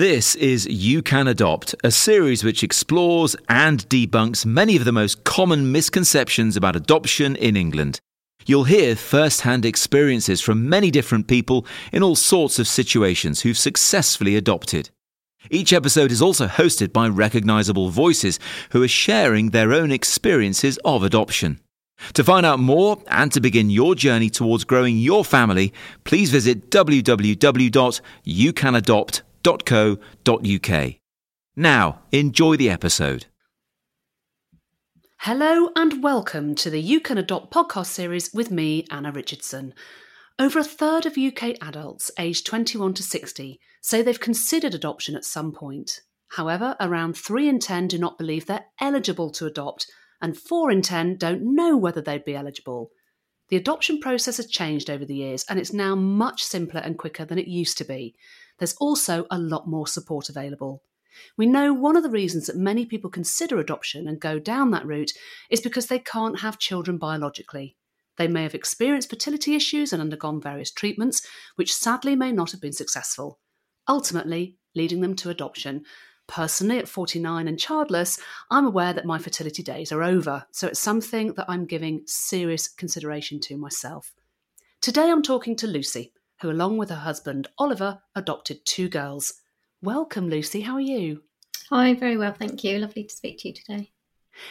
This is You Can Adopt, a series which explores and debunks many of the most common misconceptions about adoption in England. You'll hear first hand experiences from many different people in all sorts of situations who've successfully adopted. Each episode is also hosted by recognisable voices who are sharing their own experiences of adoption. To find out more and to begin your journey towards growing your family, please visit www.youcanadopt.com www.uk. Now, enjoy the episode. Hello and welcome to the You Can Adopt podcast series with me, Anna Richardson. Over a third of UK adults aged 21 to 60 say they've considered adoption at some point. However, around 3 in 10 do not believe they're eligible to adopt, and 4 in 10 don't know whether they'd be eligible. The adoption process has changed over the years and it's now much simpler and quicker than it used to be there's also a lot more support available. We know one of the reasons that many people consider adoption and go down that route is because they can't have children biologically. They may have experienced fertility issues and undergone various treatments, which sadly may not have been successful, ultimately leading them to adoption. Personally, at 49 and childless, I'm aware that my fertility days are over, so it's something that I'm giving serious consideration to myself. Today I'm talking to Lucy, who, along with her husband Oliver, adopted two girls. Welcome, Lucy. How are you? Hi, very well, thank you. Lovely to speak to you today.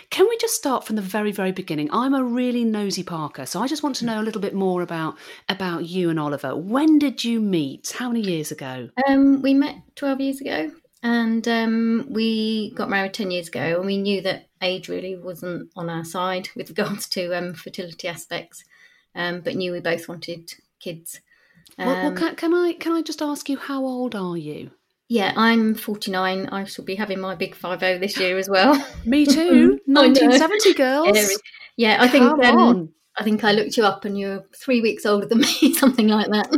Can we just start from the very, very beginning? I'm a really nosy Parker, so I just want to know a little bit more about about you and Oliver. When did you meet? How many years ago? Um, we met 12 years ago, and um, we got married 10 years ago, and we knew that age really wasn't on our side with regards to um, fertility aspects, um, but knew we both wanted kids. Um, well, well um, can, can, I can I just ask you how old are you? Yeah, I'm 49. I shall be having my big five zero this year as well. Me too. 1970 girls. Yeah, I think um, I think I looked you up and you're three weeks older than me, something like that.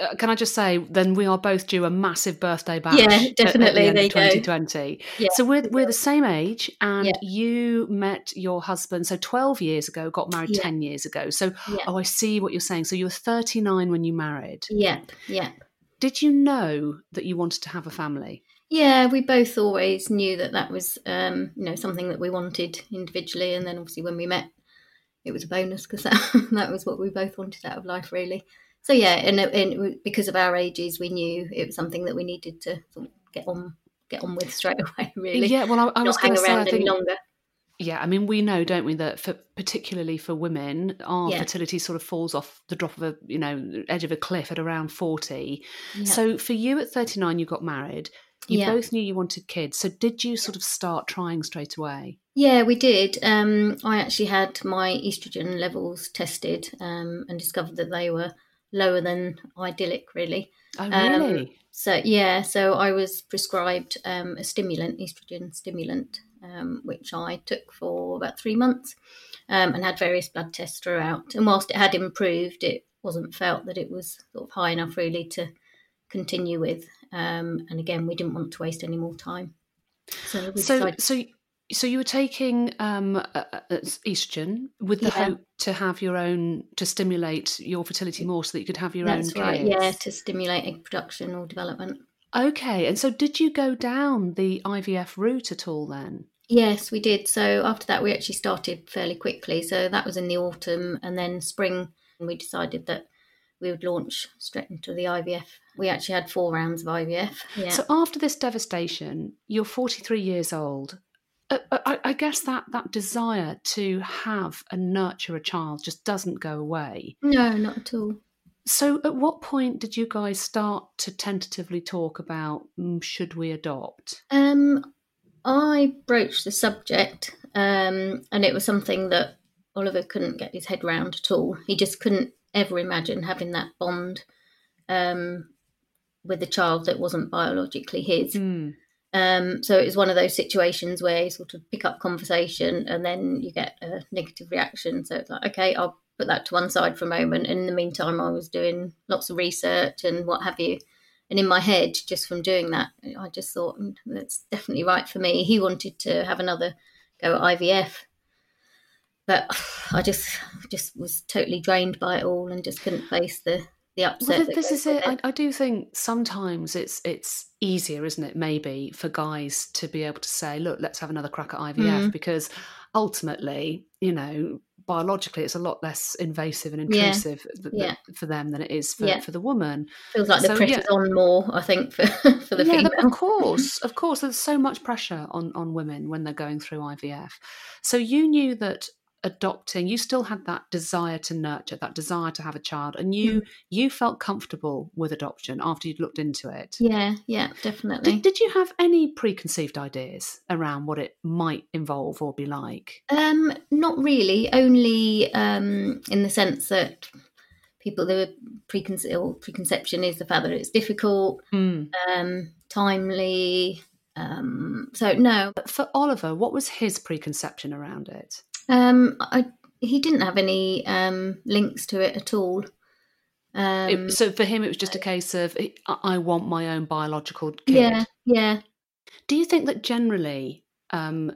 Uh, can I just say, then we are both due a massive birthday bash. Yeah, definitely. At, at the 2020. Yeah. So we're, we're the same age, and yeah. you met your husband, so 12 years ago, got married yeah. 10 years ago. So, oh, I see what you're saying. So you were 39 when you married. Yep, yep. Did you know that you wanted to have a family? Yeah, we both always knew that that was, um, you know, something that we wanted individually, and then obviously when we met, it was a bonus because that, that was what we both wanted out of life, really. So yeah, and, and because of our ages, we knew it was something that we needed to sort of get on get on with straight away. Really, yeah. Well, I, I was hang around say, any longer. Yeah, I mean, we know, don't we, that for particularly for women, our yeah. fertility sort of falls off the drop of a you know edge of a cliff at around forty. Yeah. So for you at thirty nine, you got married. You yeah. both knew you wanted kids. So did you sort of start trying straight away? Yeah, we did. Um, I actually had my estrogen levels tested um, and discovered that they were lower than idyllic, really. Oh, really? Um, so, yeah, so I was prescribed um, a stimulant, estrogen stimulant, um, which I took for about three months um, and had various blood tests throughout. And whilst it had improved, it wasn't felt that it was sort of high enough really to continue with. And again, we didn't want to waste any more time. So, so, decided- so so you were taking um, uh, estrogen with the yeah. hope to have your own to stimulate your fertility more, so that you could have your That's own. Right. Yeah, to stimulate egg production or development. Okay, and so did you go down the IVF route at all then? Yes, we did. So after that, we actually started fairly quickly. So that was in the autumn, and then spring, we decided that we would launch straight into the IVF. We actually had four rounds of IVF. Yeah. So after this devastation, you're 43 years old uh, uh, I, I, guess that that desire to have and nurture a child just doesn't go away. No, not at all. So, at what point did you guys start to tentatively talk about mm, should we adopt? Um, I broached the subject, um, and it was something that Oliver couldn't get his head round at all. He just couldn't ever imagine having that bond um, with a child that wasn't biologically his. Mm. Um, so it was one of those situations where you sort of pick up conversation and then you get a negative reaction. So it's like, okay, I'll put that to one side for a moment. And in the meantime, I was doing lots of research and what have you. And in my head, just from doing that, I just thought mm, that's definitely right for me. He wanted to have another go at IVF, but I just just was totally drained by it all and just couldn't face the the upset. Well, this is it. I, I, do think sometimes it's it's easier, isn't it? Maybe for guys to be able to say, "Look, let's have another crack at IVF," mm. because ultimately, you know, biologically, it's a lot less invasive and intrusive yeah. yeah. for them than it is for, yeah. for the woman. Feels like so, the pressure's on more, I think, for for the yeah, female. of course, of course. There's so much pressure on on women when they're going through IVF. So you knew that adopting you still had that desire to nurture that desire to have a child and you mm. you felt comfortable with adoption after you'd looked into it. Yeah yeah definitely. did, did you have any preconceived ideas around what it might involve or be like? Um not really only um in the sense that people the preconce- preconception is the fact that it's difficult mm. um timely um so no. But for oliver what was his preconception around it um, I, he didn't have any um, links to it at all. Um, it, so for him, it was just a case of I want my own biological kid. Yeah, yeah. Do you think that generally um,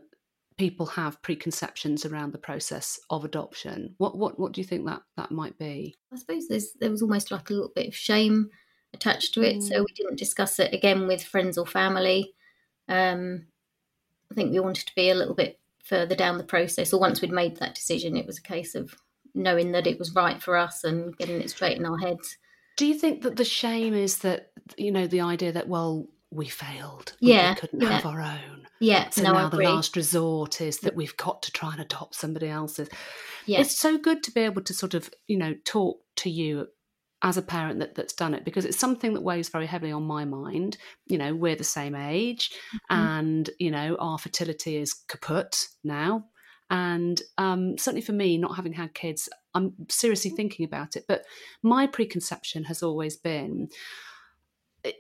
people have preconceptions around the process of adoption? What what what do you think that that might be? I suppose there was almost like a little bit of shame attached to it, mm. so we didn't discuss it again with friends or family. Um, I think we wanted to be a little bit further down the process, or once we'd made that decision, it was a case of knowing that it was right for us and getting it straight in our heads. Do you think that the shame is that you know the idea that well we failed, yeah, we couldn't yeah. have our own, yeah. So no, now the last resort is that we've got to try and adopt somebody else's. Yeah. It's so good to be able to sort of you know talk to you as a parent that, that's done it because it's something that weighs very heavily on my mind. You know, we're the same age, mm-hmm. and you know, our fertility is kaput now. And um, certainly for me, not having had kids, I'm seriously thinking about it. But my preconception has always been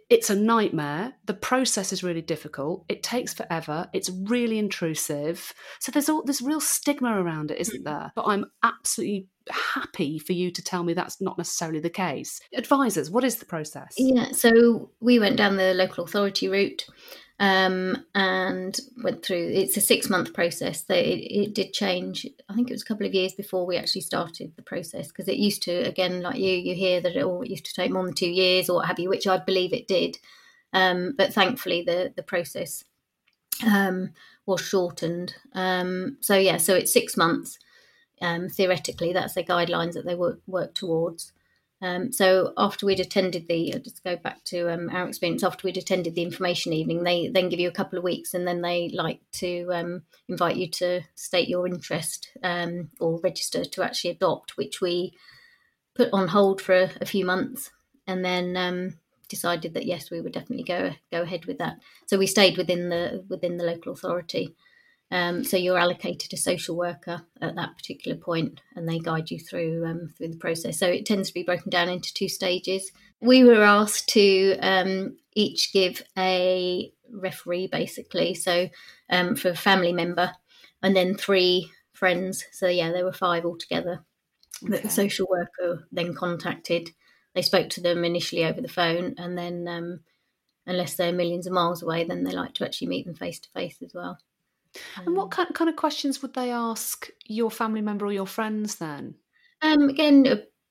it's a nightmare. The process is really difficult. It takes forever. It's really intrusive. So there's all this real stigma around it, isn't mm. there? But I'm absolutely happy for you to tell me that's not necessarily the case. Advisors, what is the process? Yeah, so we went down the local authority route um, and went through. It's a six month process. That it, it, did change. I think it was a couple of years before we actually started the process because it used to, again, like you, you hear that it, all, used to take more than two years or what have you, which I believe it did. Um, but thankfully, the the process um, was shortened. Um, so yeah, so it's six months. Um, theoretically, that's the guidelines that they work work towards. Um, so after we'd attended the, I'll just go back to um, our experience. After we'd attended the information evening, they then give you a couple of weeks, and then they like to um, invite you to state your interest um, or register to actually adopt, which we put on hold for a, a few months, and then um, decided that yes, we would definitely go go ahead with that. So we stayed within the within the local authority. Um, so you're allocated a social worker at that particular point, and they guide you through um, through the process. So it tends to be broken down into two stages. We were asked to um, each give a referee, basically, so um, for a family member, and then three friends. So yeah, there were five altogether okay. that the social worker then contacted. They spoke to them initially over the phone, and then um, unless they're millions of miles away, then they like to actually meet them face to face as well. And what kind, kind of questions would they ask your family member or your friends then? Um, again,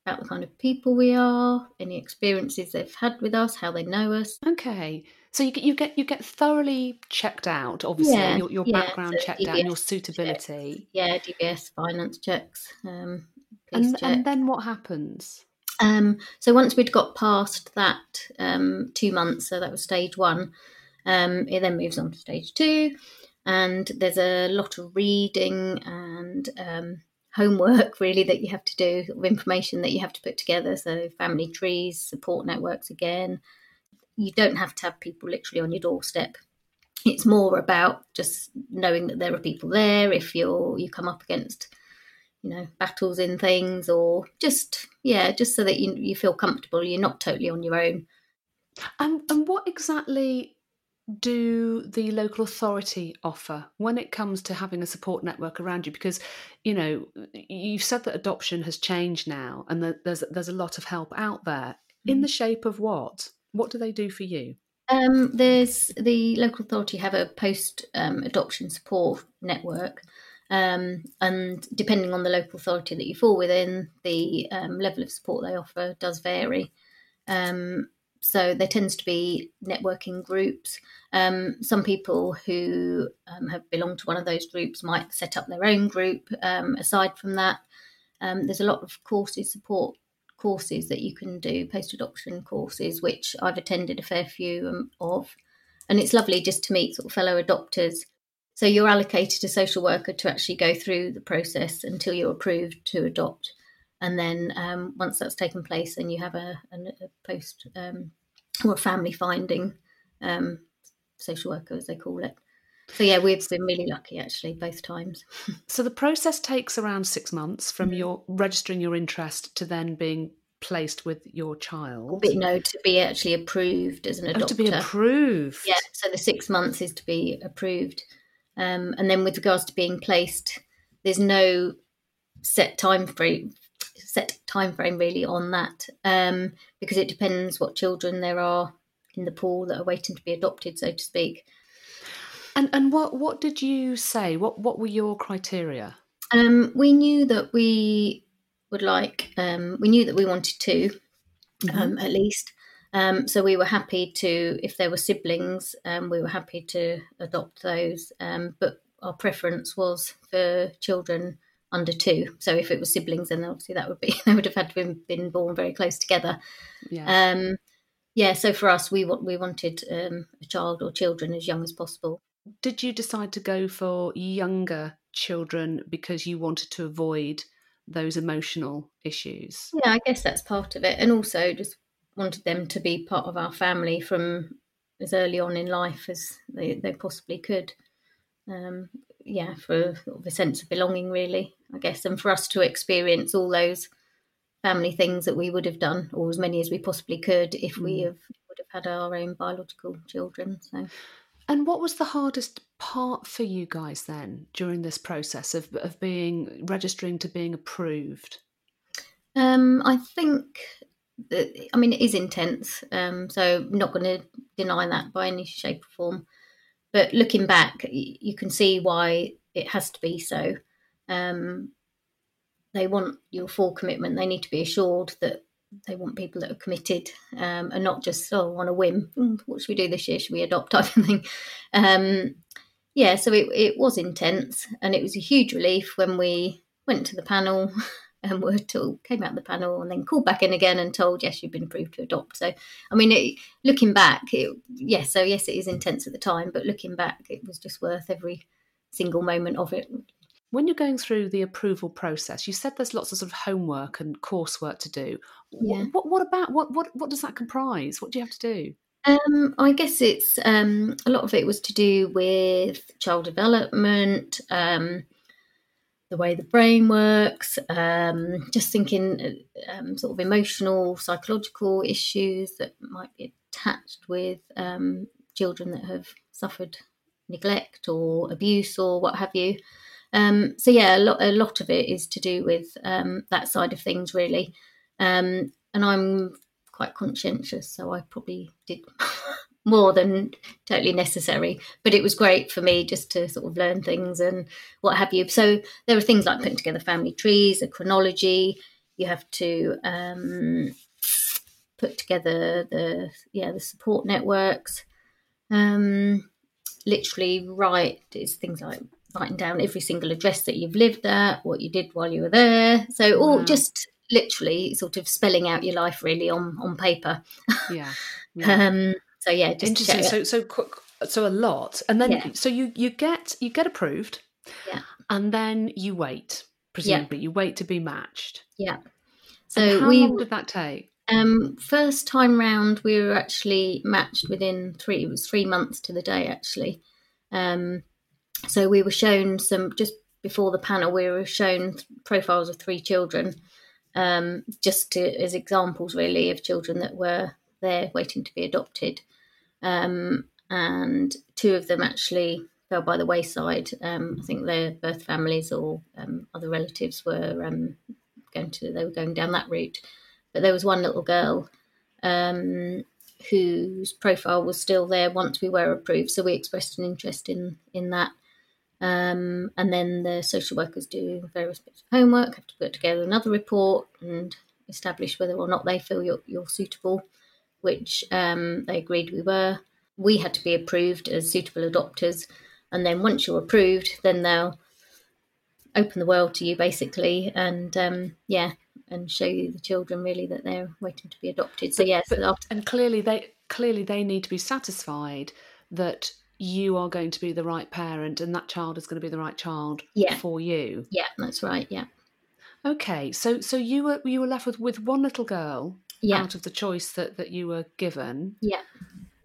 about the kind of people we are, any experiences they've had with us, how they know us. Okay, so you get you get you get thoroughly checked out. Obviously, yeah, your, your yeah, background so checked DBS out, and your suitability. Checks. Yeah, DBS finance checks. Um, and, and then what happens? Um, so once we'd got past that um, two months, so that was stage one, um, it then moves on to stage two and there's a lot of reading and um, homework really that you have to do, information that you have to put together. So family trees, support networks again. You don't have to have people literally on your doorstep. It's more about just knowing that there are people there if you're you come up against you know battles in things or just yeah just so that you you feel comfortable you're not totally on your own and and what exactly do the local authority offer when it comes to having a support network around you? Because you know you've said that adoption has changed now and that there's there's a lot of help out there. In the mm. shape of what? What do they do for you? Um, there's the local authority have a post um, adoption support network um, and depending on the local authority that you fall within the um, level of support they offer does vary. Um, so there tends to be networking groups. Um, some people who um, have belonged to one of those groups might set up their own group. Um, aside from that, um, there's a lot of courses, support courses that you can do, post adoption courses, which I've attended a fair few um, of. And it's lovely just to meet sort of fellow adopters. So you're allocated a social worker to actually go through the process until you're approved to adopt and then um, once that's taken place, then you have a, a, a post um, or a family finding um, social worker, as they call it. So yeah, we've been really lucky actually both times. so the process takes around six months from mm-hmm. your registering your interest to then being placed with your child. But no, to be actually approved as an adopter. Oh, to be approved. Yeah. So the six months is to be approved, um, and then with regards to being placed, there's no set time frame set time frame really on that um, because it depends what children there are in the pool that are waiting to be adopted, so to speak. And and what what did you say? What what were your criteria? Um, we knew that we would like. Um, we knew that we wanted 2 mm-hmm. Um, at least. Um, so we were happy to, if there were siblings, um, we were happy to adopt those. but our preference was for children under two. So if it was siblings, then obviously that would be they would have had to have been born very close together. Yeah. Um, yeah. So for us, we we wanted um, a child or children as young as possible. Did you decide to go for younger children because you wanted to avoid those emotional issues? Yeah, I guess that's part of it, and also just wanted them to be part of our family from as early on in life as they, they possibly could. Um, yeah, for sort of a sense of belonging, really, I guess, and for us to experience all those family things that we would have done, or as many as we possibly could, if we mm. have, would have had our own biological children. So. And what was the hardest part for you guys then during this process of, of being registering to being approved? Um, I think that, I mean, it is intense. Um, so I'm not going to deny that by any shape or form. But looking back, you can see why it has to be so. Um, they want your full commitment. They need to be assured that they want people that are committed um, and not just oh on a whim. What should we do this year? Should we adopt type of thing? Um, yeah, so it, it was intense, and it was a huge relief when we went to the panel and were told, came out of the panel and then called back in again and told, yes, you've been approved to adopt. So, I mean, it, looking back, it, yes, so yes, it is intense at the time, but looking back, it was just worth every single moment of it. When you're going through the approval process, you said there's lots of sort of homework and coursework to do. Yeah. What, what about what, what what does that comprise? What do you have to do? Um, I guess it's um, a lot of it was to do with child development, um, the way the brain works, um, just thinking um, sort of emotional, psychological issues that might be attached with um, children that have suffered neglect or abuse or what have you. Um, so yeah, a lot, a lot of it is to do with um, that side of things, really. Um, and I'm quite conscientious, so I probably did more than totally necessary. But it was great for me just to sort of learn things and what have you. So there are things like putting together family trees, a chronology. You have to um, put together the yeah the support networks. Um, literally write is things like writing down every single address that you've lived at, what you did while you were there. So all wow. just literally sort of spelling out your life really on on paper. Yeah. yeah. um, so yeah, interesting. So so so a lot, and then yeah. so you you get you get approved, yeah, and then you wait. Presumably, yeah. you wait to be matched. Yeah. So and how we, long did that take? Um, first time round, we were actually matched within three. It was three months to the day, actually. Um, so we were shown some just before the panel. We were shown profiles of three children, um, just to, as examples, really, of children that were there waiting to be adopted. Um, and two of them actually fell by the wayside. Um, I think their birth families or um, other relatives were um, going to they were going down that route. But there was one little girl um, whose profile was still there once we were approved, so we expressed an interest in in that. Um, and then the social workers do various bits of homework, have to put together another report, and establish whether or not they feel you're, you're suitable, which um, they agreed we were. We had to be approved as suitable adopters, and then once you're approved, then they'll open the world to you basically, and um, yeah, and show you the children really that they're waiting to be adopted. So yes, but, after- and clearly they clearly they need to be satisfied that you are going to be the right parent and that child is going to be the right child yeah. for you. Yeah, that's right. Yeah. Okay, so so you were you were left with with one little girl yeah. out of the choice that that you were given. Yeah.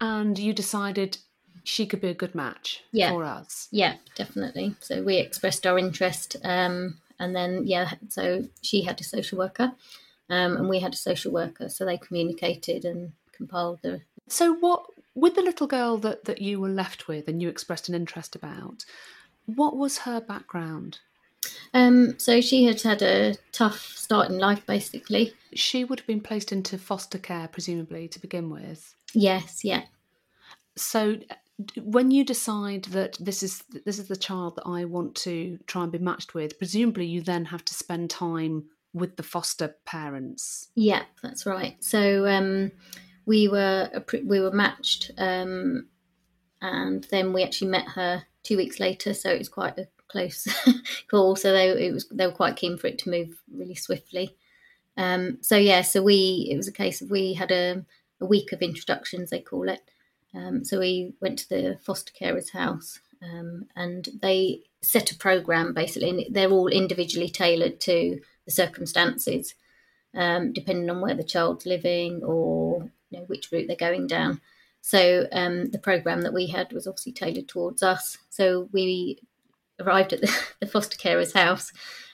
And you decided she could be a good match yeah. for us. Yeah, definitely. So we expressed our interest, um, and then yeah, so she had a social worker, um, and we had a social worker. So they communicated and compiled the. So what with the little girl that that you were left with and you expressed an interest about? What was her background? Um, so she had had a tough start in life, basically. She would have been placed into foster care, presumably, to begin with. Yes, yeah. So when you decide that this is this is the child that I want to try and be matched with, presumably you then have to spend time with the foster parents. Yeah, that's right. So um, we were we were matched, um, and then we actually met her two weeks later. So it was quite a close call. So they it was they were quite keen for it to move really swiftly. Um, so yeah, so we it was a case of we had a, a week of introductions they call it. Um, so we went to the foster carer's house um, and they set a program basically, and they're all individually tailored to the circumstances, um, depending on where the child's living or you know, which route they're going down. So um, the program that we had was obviously tailored towards us. So we arrived at the, the foster carer's house,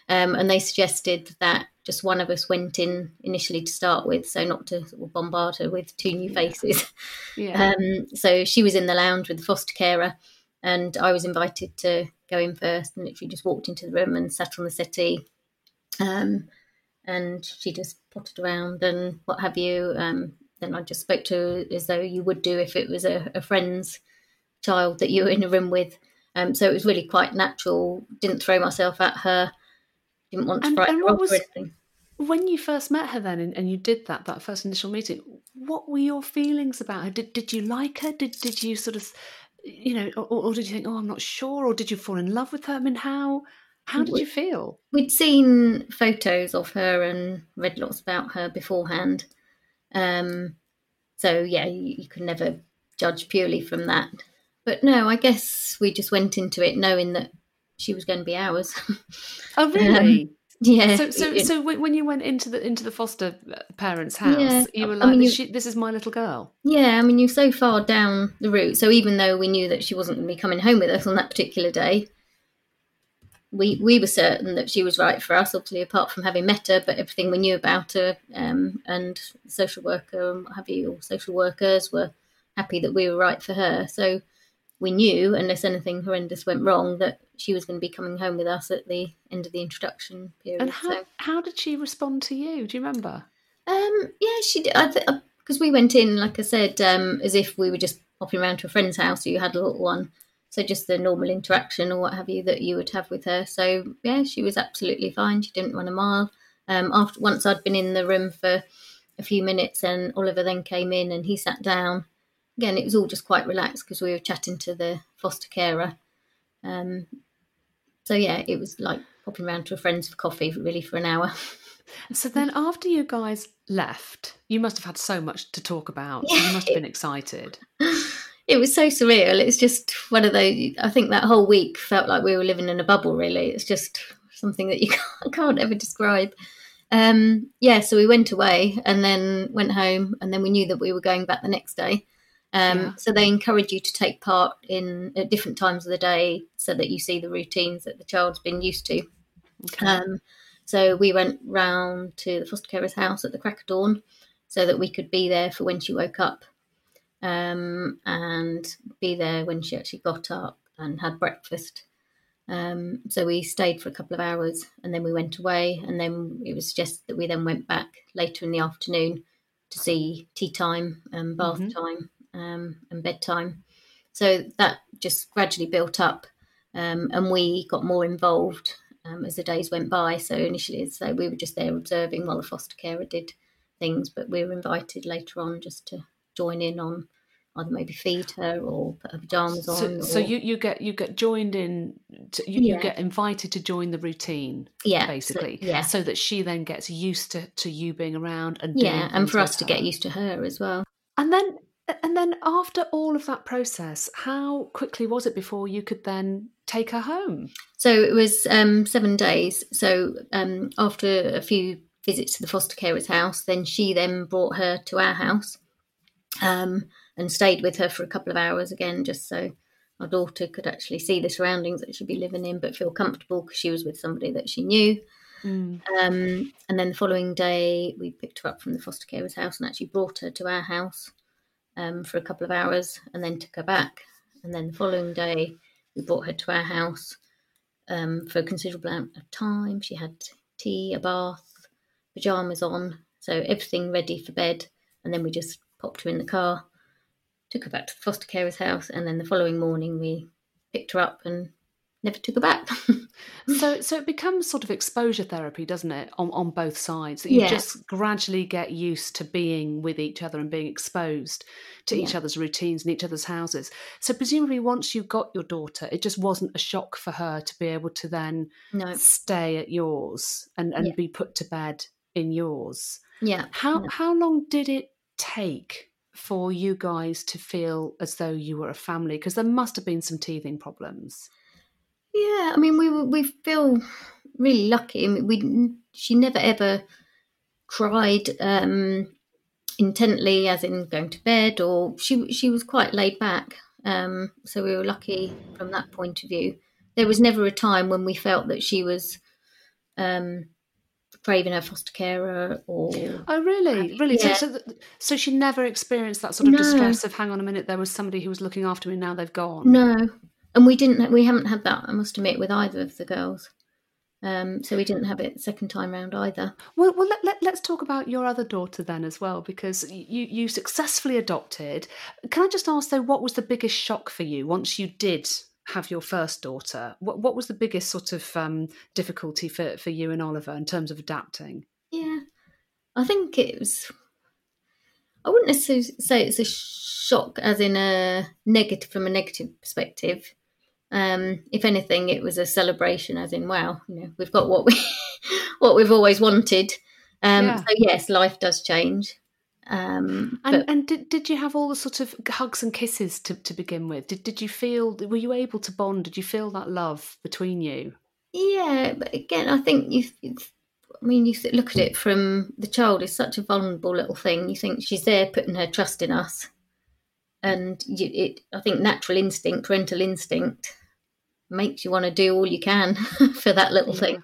um, and they suggested that just one of us went in initially to start with, so not to sort of bombard her with two new faces. Yeah. Um, so she was in the lounge with the foster carer, and I was invited to go in first, and literally just walked into the room and sat on the settee. Um, and she just potted around and what have you. Um, then I just spoke to her as though you would do if it was a, a friend's child that you were in a room with. Um, so it was really quite natural. Didn't throw myself at her. Didn't want to and, frighten and her off or anything. When you first met her, then, and, and, you did that that first initial meeting, what were your feelings about her? Did did you like her? Did did you sort of, you know, or, or did you think, oh, I'm not sure, or did you fall in love with her? I mean, how how did you feel? We'd seen photos of her and read lots about her beforehand. Um, so yeah, you, you can never judge purely from that. But no, I guess we just went into it knowing that she was going to be ours. Oh, really? Um, yeah. So, so, so when you went into the into the foster uh, parents' house, yeah. you were like, I mean, you, "This is my little girl." Yeah, I mean, you're so far down the route. So even though we knew that she wasn't going to be coming home with us on that particular day, we we were certain that she was right for us. Obviously, apart from having met her, but everything we knew about her um, and social worker and what have you, or social workers were happy that we were right for her. So we knew, unless anything horrendous went wrong, that she was going to be coming home with us at the end of the introduction period. And how, so, how did she respond to you? Do you remember? Um, yeah, she did. Because we went in, like I said, um, as if we were just popping around to a friend's house. You had a little one. So just the normal interaction or what have you that you would have with her. So yeah, she was absolutely fine. She didn't run a mile. Um, after once I'd been in the room for a few minutes, and Oliver then came in and he sat down again, it was all just quite relaxed because we were chatting to the foster carer. Um, so yeah, it was like popping around to a friend's for coffee, really, for an hour. So then, after you guys left, you must have had so much to talk about. Yeah. You must have been excited. It was so surreal. It's just one of those. I think that whole week felt like we were living in a bubble. Really, it's just something that you can't, can't ever describe. Um, yeah, so we went away and then went home, and then we knew that we were going back the next day. Um, yeah. So they encourage you to take part in at different times of the day so that you see the routines that the child's been used to. Okay. Um, so we went round to the foster carer's house at the crack of dawn so that we could be there for when she woke up um, and be there when she actually got up and had breakfast. Um, so we stayed for a couple of hours and then we went away. And then it was suggested that we then went back later in the afternoon to see tea time and bath mm-hmm. time um, and bedtime. So that just gradually built up, um, and we got more involved um, as the days went by. So initially, so we were just there observing while the foster carer did things, but we were invited later on just to join in on either maybe feed her or put her pajamas So, on. so or- you, you get you get joined in, to, you, you get invited to join the routine, yeah, so- basically, yeah, so that she then gets used to, to you being around and yeah, and for us with to get used to her as well. And then and then after all of that process, how quickly was it before you could then take her home? So it was um, seven days. So um, after a few visits to the foster carer's house, then she then brought her to our house um, and stayed with her for a couple of hours again, just so our daughter could actually see the surroundings that she'd be living in, but feel comfortable because she was with somebody that she knew. Um, and then the following day, we picked her up from the foster carer's house and actually brought her to our house um, for a couple of hours and then took her back. And then the following day, we brought her to our house um, for a considerable amount of time. She had tea, a bath, pajamas on, so everything ready for bed. And then we just popped her in the car, took her back to the foster carer's house, and then the following morning we picked her up and never took her back. So so it becomes sort of exposure therapy, doesn't it, on, on both sides? That you Yeah. just gradually get used to being with each other and being exposed to each other's routines and each other's houses. So presumably once you got your daughter, it just wasn't a shock for her to be able to then no, stay at yours and, and Yeah. be put to bed in yours. yeah. How No. how long did it take for you guys to feel as though you were a family? Because there must have been some teething problems. Yeah, I mean, we we feel really lucky. I mean, we she never ever cried um, intently, as in going to bed, or she she was quite laid back. Um, so we were lucky from that point of view. There was never a time when we felt that she was um, craving her foster carer or Oh, really? Really? yeah. So, so, so she never experienced that sort of No. distress of, hang on a minute, there was somebody who was looking after me, now they've gone. no, and we didn't. We haven't had that. I must admit, with either of the girls. Um, so we didn't have it second time round either. Well, well let, let, let's talk about your other daughter then as well, because you, you successfully adopted. Can I just ask, though, what was the biggest shock for you once you did have your first daughter? What, what was the biggest sort of um, difficulty for, for you and Oliver in terms of adapting? Yeah, I think it was. I wouldn't necessarily say it's a shock, as in a negative from a negative perspective. Um, if anything, it was a celebration, as in, wow, you know, we've got what we what we've always wanted. Um, Yeah. So yes, life does change. Um, And, but and did, did you have all the sort of hugs and kisses to, to begin with? Did, did you feel, were you able to bond? Did you feel that love between you? yeah, but again, I think you. I mean, you look at it from the child is such a vulnerable little thing. You think she's there putting her trust in us, and you, it. I think natural instinct, parental instinct, makes you want to do all you can for that little Yeah. thing.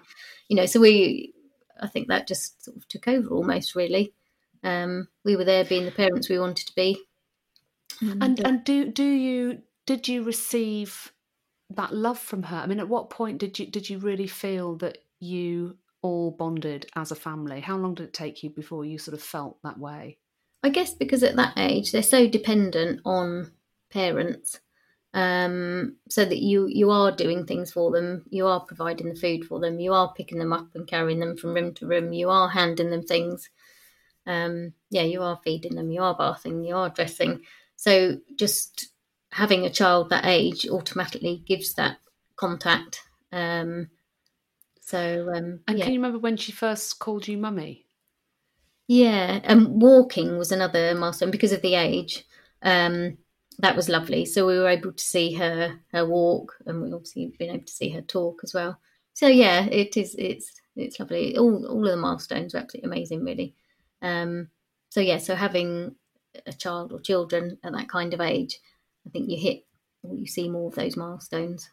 You know, so we. I think that just sort of took over almost. Really, um, we were there being the parents we wanted to be. And and do do you did you receive that love from her? I mean, at what point did you did you really feel that you all bonded as a family? How long did it take you before you sort of felt that way? I guess because at that age they're so dependent on parents, um, so that you you are doing things for them, you are providing the food for them, you are picking them up and carrying them from room to room, you are handing them things. Um, yeah, you are feeding them, you are bathing, you are dressing. So just having a child that age automatically gives that contact. Um, so um, And yeah. can you remember when she first called you mummy? Yeah, and walking was another milestone because of the age. Um, that was lovely. So we were able to see her her walk, and we obviously been able to see her talk as well. So yeah, it is. It's it's lovely. All all of the milestones are absolutely amazing, really. Um, so yeah, so having a child or children at that kind of age, I think you hit or you see more of those milestones,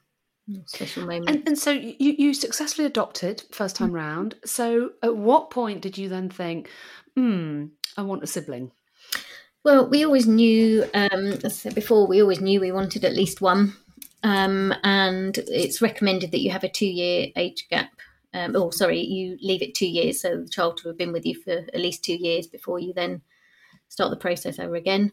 special moments. And and so you you successfully adopted first time round. So at what point did you then think, hmm, I want a sibling? Well, we always knew, um, as I said before, we always knew we wanted at least one. Um, and it's recommended that you have a two year age gap. Um, oh, sorry, you leave it two years. So the child will have been with you for at least two years before you then start the process over again.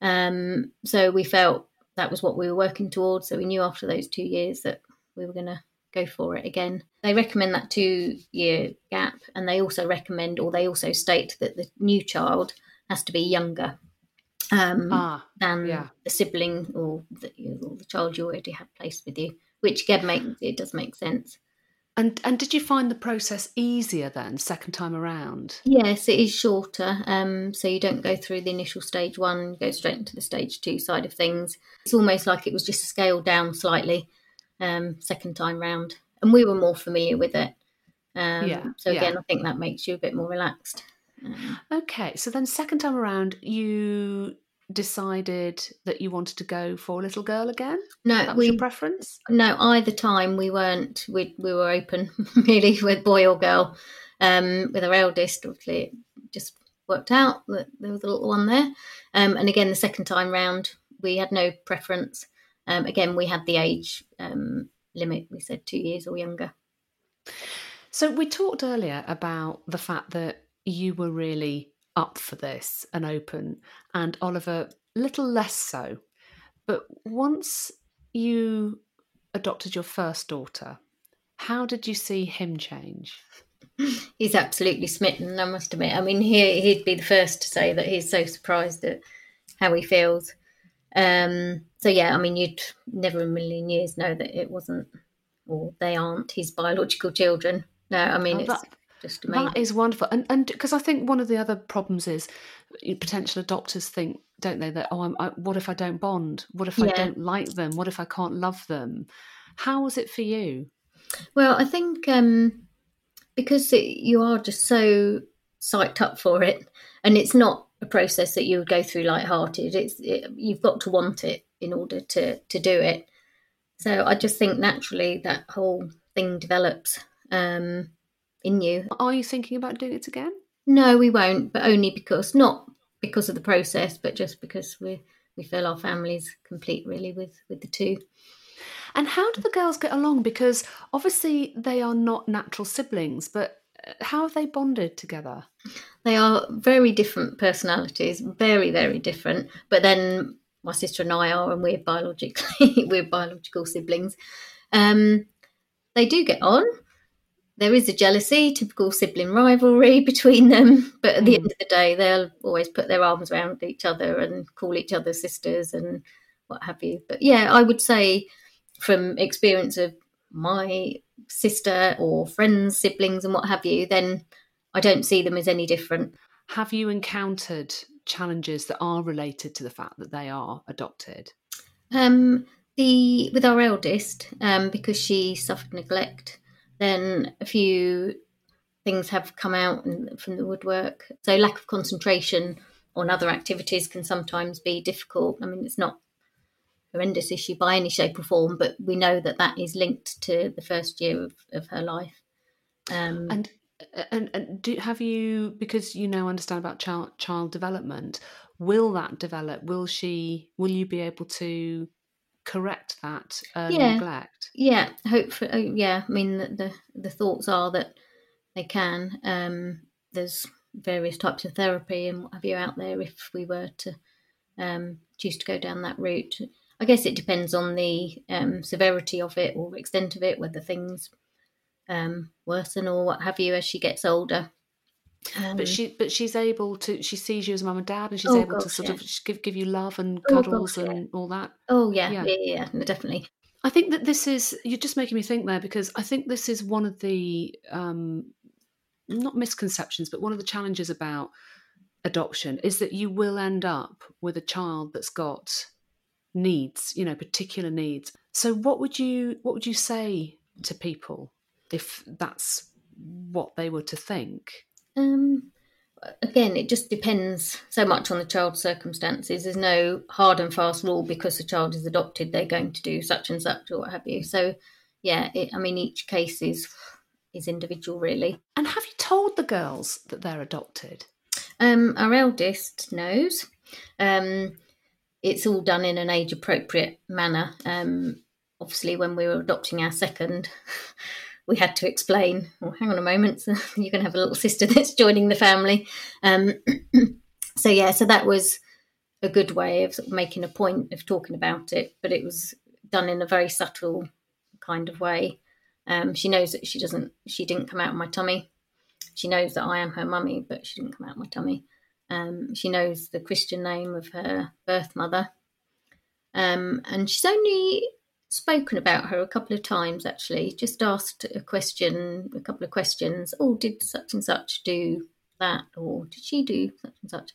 Um, so we felt that was what we were working towards. So we knew after those two years that we were going to go for it again. They recommend that two year gap, and they also recommend, or they also state that the new child has to be younger um, ah, than yeah. the sibling or the, or the, child you already have placed with you, which again makes it does make sense. And and did you find the process easier then, second time around? Yes, it is shorter. Um, so you don't go through the initial stage one, go straight into the stage two side of things. It's almost like it was just scaled down slightly um, second time round, and we were more familiar with it. Um, yeah. So again, yeah. I think that makes you a bit more relaxed. Um, okay, so then second time around, you decided that you wanted to go for a little girl again? No, that was we, your preference. No, either time we weren't. We we were open really with boy or girl. Um, with our eldest, obviously, it just worked out that there was a little one there. Um, and again, the second time round, we had no preference. Um, again, we had the age um, limit. We said two years or younger. So we talked earlier about the fact that you were really up for this and open, and Oliver little less so. But once you adopted your first daughter, how did you see him change? He's absolutely smitten, I must admit. I mean, he, he'd be the first to say that he's so surprised at how he feels. Um, so, yeah, I mean, you'd never in a million years know that it wasn't, or they aren't his biological children. No, I mean, oh, it's. That, just amazing. That is wonderful, and and because I think one of the other problems is potential adopters think, don't they, that oh, I'm, I, what if I don't bond? What if yeah. I don't like them? What if I can't love them? How was it for you? Well, I think um, because it, you are just so psyched up for it, and it's not a process that you would go through light-hearted. It's it, you've got to want it in order to to do it. So I just think naturally that whole thing develops. Um, in you. Are you thinking about doing it again? No, we won't, but only because not because of the process, but just because we we feel our families complete really with with the two. And how do the girls get along? Because obviously they are not natural siblings, but uh, how have they bonded together? They are very different personalities, very very different. But then my sister and I are, and we're biologically we're biological siblings. Um, they do get on there is a jealousy, typical sibling rivalry between them. But at the mm. end of the day, they'll always put their arms around each other and call each other sisters and what have you. But yeah, I would say from experience of my sister or friends, siblings, and what have you, then I don't see them as any different. Have you encountered challenges that are related to the fact that they are adopted? Um, the with our eldest, um, because she suffered neglect then a few things have come out from the woodwork. So lack of concentration on other activities can sometimes be difficult. I mean, it's not a horrendous issue by any shape or form, but we know that that is linked to the first year of, of her life. Um, and and, and do, have you because you now understand about child child development? Will that develop? Will she? Will you be able to correct that early yeah. neglect? Yeah, hopefully. Uh, yeah, I mean the, the, the thoughts are that they can. Um, there's various types of therapy and what have you out there if we were to um, choose to go down that route. I guess it depends on the um, severity of it or extent of it, whether things um, worsen or what have you as she gets older. Um, but she, but she's able to. She sees you as mum and dad, and she's oh able gosh, to sort yeah. of give give you love and oh cuddles oh gosh, and yeah. all that. Oh yeah, yeah, yeah, yeah, definitely. I think that this is. You're just making me think there because I think this is one of the um, not misconceptions, but one of the challenges about adoption is that you will end up with a child that's got needs, you know, particular needs. So, what would you what would you say to people if that's what they were to think? Um, again, it just depends so much on the child's circumstances. There's no hard and fast rule because the child is adopted, they're going to do such and such or what have you. So, yeah, it, I mean, each case is is individual, really. And have you told the girls that they're adopted? Um, our eldest knows. Um, it's all done in an age appropriate manner. Um, obviously, when we were adopting our second, we had to explain, oh, hang on a moment, so you're going to have a little sister that's joining the family. Um, so, yeah, so that was a good way of, sort of making a point of talking about it, but it was done in a very subtle kind of way. Um, she knows that she doesn't. She didn't come out of my tummy. She knows that I am her mummy, but she didn't come out of my tummy. Um, she knows the Christian name of her birth mother, um, and she's only spoken about her a couple of times. Actually, just asked a question, a couple of questions. Oh, did such and such do that, or did she do such and such?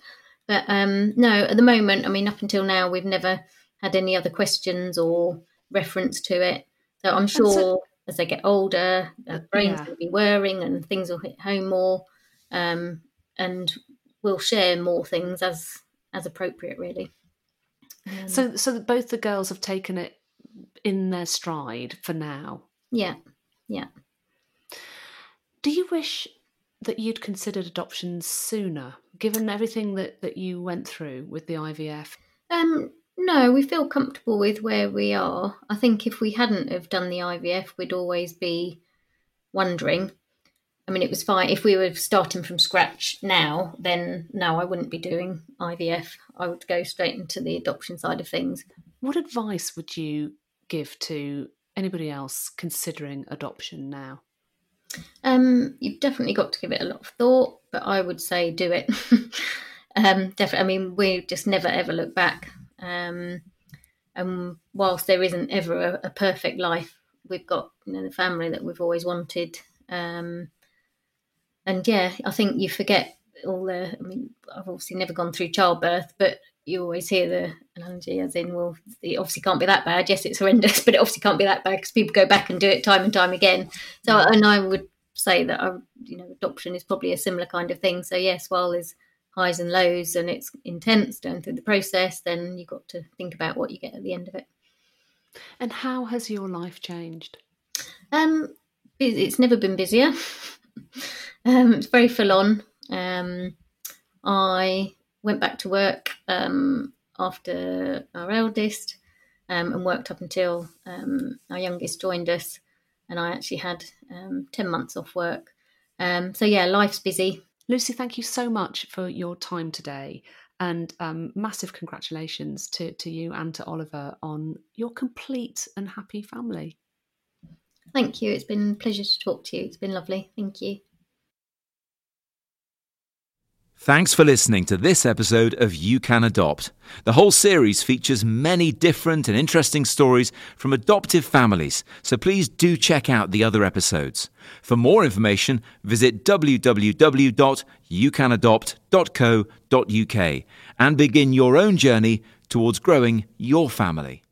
But um, no, at the moment, I mean, up until now, we've never had any other questions or reference to it. So I'm sure so, as they get older, their brains yeah. will be whirring and things will hit home more, um, and we'll share more things as as appropriate, really. Um, so, so both the girls have taken it in their stride for now. Yeah, yeah. Do you wish that you'd considered adoption sooner, given everything that, that you went through with the IVF? Um, no, we feel comfortable with where we are. I think if we hadn't have done the IVF, we'd always be wondering. I mean, it was fine if we were starting from scratch now. Then no, I wouldn't be doing IVF. I would go straight into the adoption side of things. What advice would you give to anybody else considering adoption now? Um, you've definitely got to give it a lot of thought, but I would say do it. um, definitely. I mean, we just never ever look back. Um, and whilst there isn't ever a, a, perfect life, we've got you know the family that we've always wanted. Um, and yeah, I think you forget all the. I mean, I've obviously never gone through childbirth, but you always hear the analogy as in, well, it obviously can't be that bad. Yes, it's horrendous, but it obviously can't be that bad because people go back and do it time and time again. So, mm. and I would say that, I, uh, you know, adoption is probably a similar kind of thing. So, yes, while there's highs and lows and it's intense going through the process, then you've got to think about what you get at the end of it. And how has your life changed? Um, it's never been busier. um, it's very full on. Um, I went back to work um, after our eldest um, and worked up until um, our youngest joined us. And I actually had um, 10 months off work. Um, so, yeah, life's busy. Lucy, thank you so much for your time today. And um, massive congratulations to, to you and to Oliver on your complete and happy family. Thank you. It's been a pleasure to talk to you. It's been lovely. Thank you. Thanks for listening to this episode of You Can Adopt. The whole series features many different and interesting stories from adoptive families, so please do check out the other episodes. For more information, visit www.youcanadopt.co.uk and begin your own journey towards growing your family.